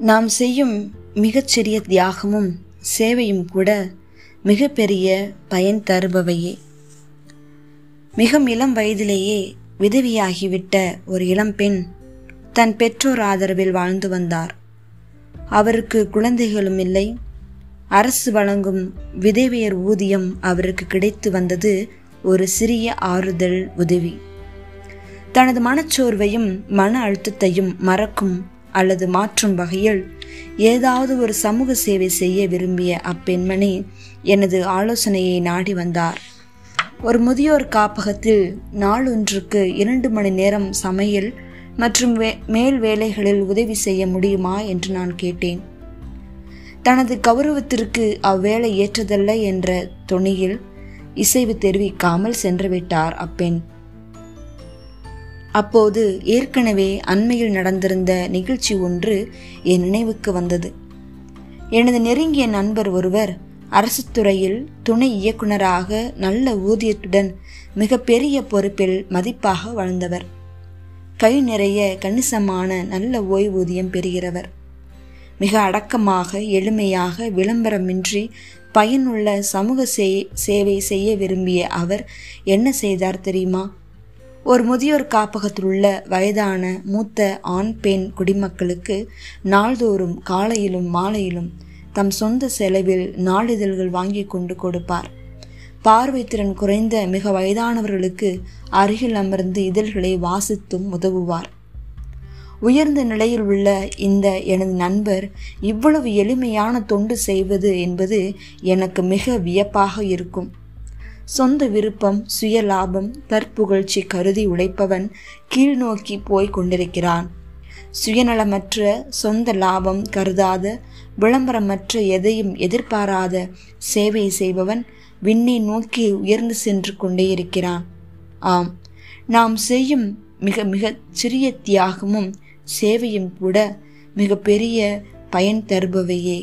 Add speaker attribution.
Speaker 1: நாம் செய்யும் மிகச்சிறிய தியாகமும் சேவையும் கூட மிகப்பெரிய பயன் தருபவையே. மிக இளம் வயதிலேயே விதவியாகிவிட்ட ஒரு இளம்பெண் தன் பெற்றோர் ஆதரவில் வாழ்ந்து வந்தார். அவருக்கு குழந்தைகளும் இல்லை. அரசு வழங்கும் விதவியர் ஊதியம் அவருக்கு கிடைத்து வந்தது ஒரு சிறிய ஆறுதல் உதவி. தனது மனச்சோர்வையும் மன அழுத்தத்தையும் மறக்கும் அல்லது மாற்றும் வகையில் ஏதாவது ஒரு சமூக சேவை செய்ய விரும்பிய அப்பெண்மணி எனது ஆலோசனையை நாடி வந்தார். ஒரு முதியோர் காப்பகத்தில் நாளொன்றுக்கு இரண்டு மணி நேரம் சமையல் மற்றும் வே மேல் வேலைகளில் உதவி செய்ய முடியுமா என்று நான் கேட்டேன். தனது கௌரவத்திற்கு அவ்வேளை ஏற்றதல்ல என்ற தொனியில் இசைவு தெரிவிக்காமல் சென்றுவிட்டார் அப்பெண். அப்போது ஏற்கனவே அண்மையில் நடந்திருந்த நிகழ்ச்சி ஒன்று என் நினைவுக்கு வந்தது. எனது நெருங்கிய நண்பர் ஒருவர் அரசு துறையில் துணை இயக்குனராக நல்ல ஊதியத்துடன் மிகப்பெரிய பொறுப்பில் மதிப்பாக வாழ்ந்தவர். கை நிறைய கணிசமான நல்ல ஓய்வூதியம் பெறுகிறவர். மிக அடக்கமாக எளிமையாக விளம்பரமின்றி பயனுள்ள சமூக சேவை செய்ய விரும்பிய அவர் என்ன செய்தார் தெரியுமா? ஒரு முதியோர் காப்பகத்தில் உள்ள வயதான மூத்த ஆண் பெண் குடிமக்களுக்கு நாள்தோறும் காலையிலும் மாலையிலும் தம் சொந்த செலவில் நாளிதழ்கள் வாங்கி கொண்டு கொடுப்பார். பார்வை திறன் குறைந்த மிக வயதானவர்களுக்கு அருகில் அமர்ந்து இதழ்களை வாசித்தும் உதவுவார். உயர்ந்த நிலையில் உள்ள இந்த எனது நண்பர் இவ்வளவு எளிமையான தொண்டு செய்வது என்பது எனக்கு மிக வியப்பாக இருக்கும். சொந்த விருப்பம் சுய லாபம் தற்புகழ்ச்சி கருதி உழைப்பவன் கீழ்நோக்கி போய் கொண்டிருக்கிறான். சுயநலமற்ற சொந்த லாபம் கருதாத விளம்பரமற்ற எதையும் எதிர்பாராத சேவை செய்பவன் விண்ணை நோக்கி உயர்ந்து சென்று கொண்டே இருக்கிறான். ஆம் நாம் செய்யும் மிக மிக சிறிய தியாகமும் சேவையும் கூட மிகப்பெரிய பயன் தருபவையே.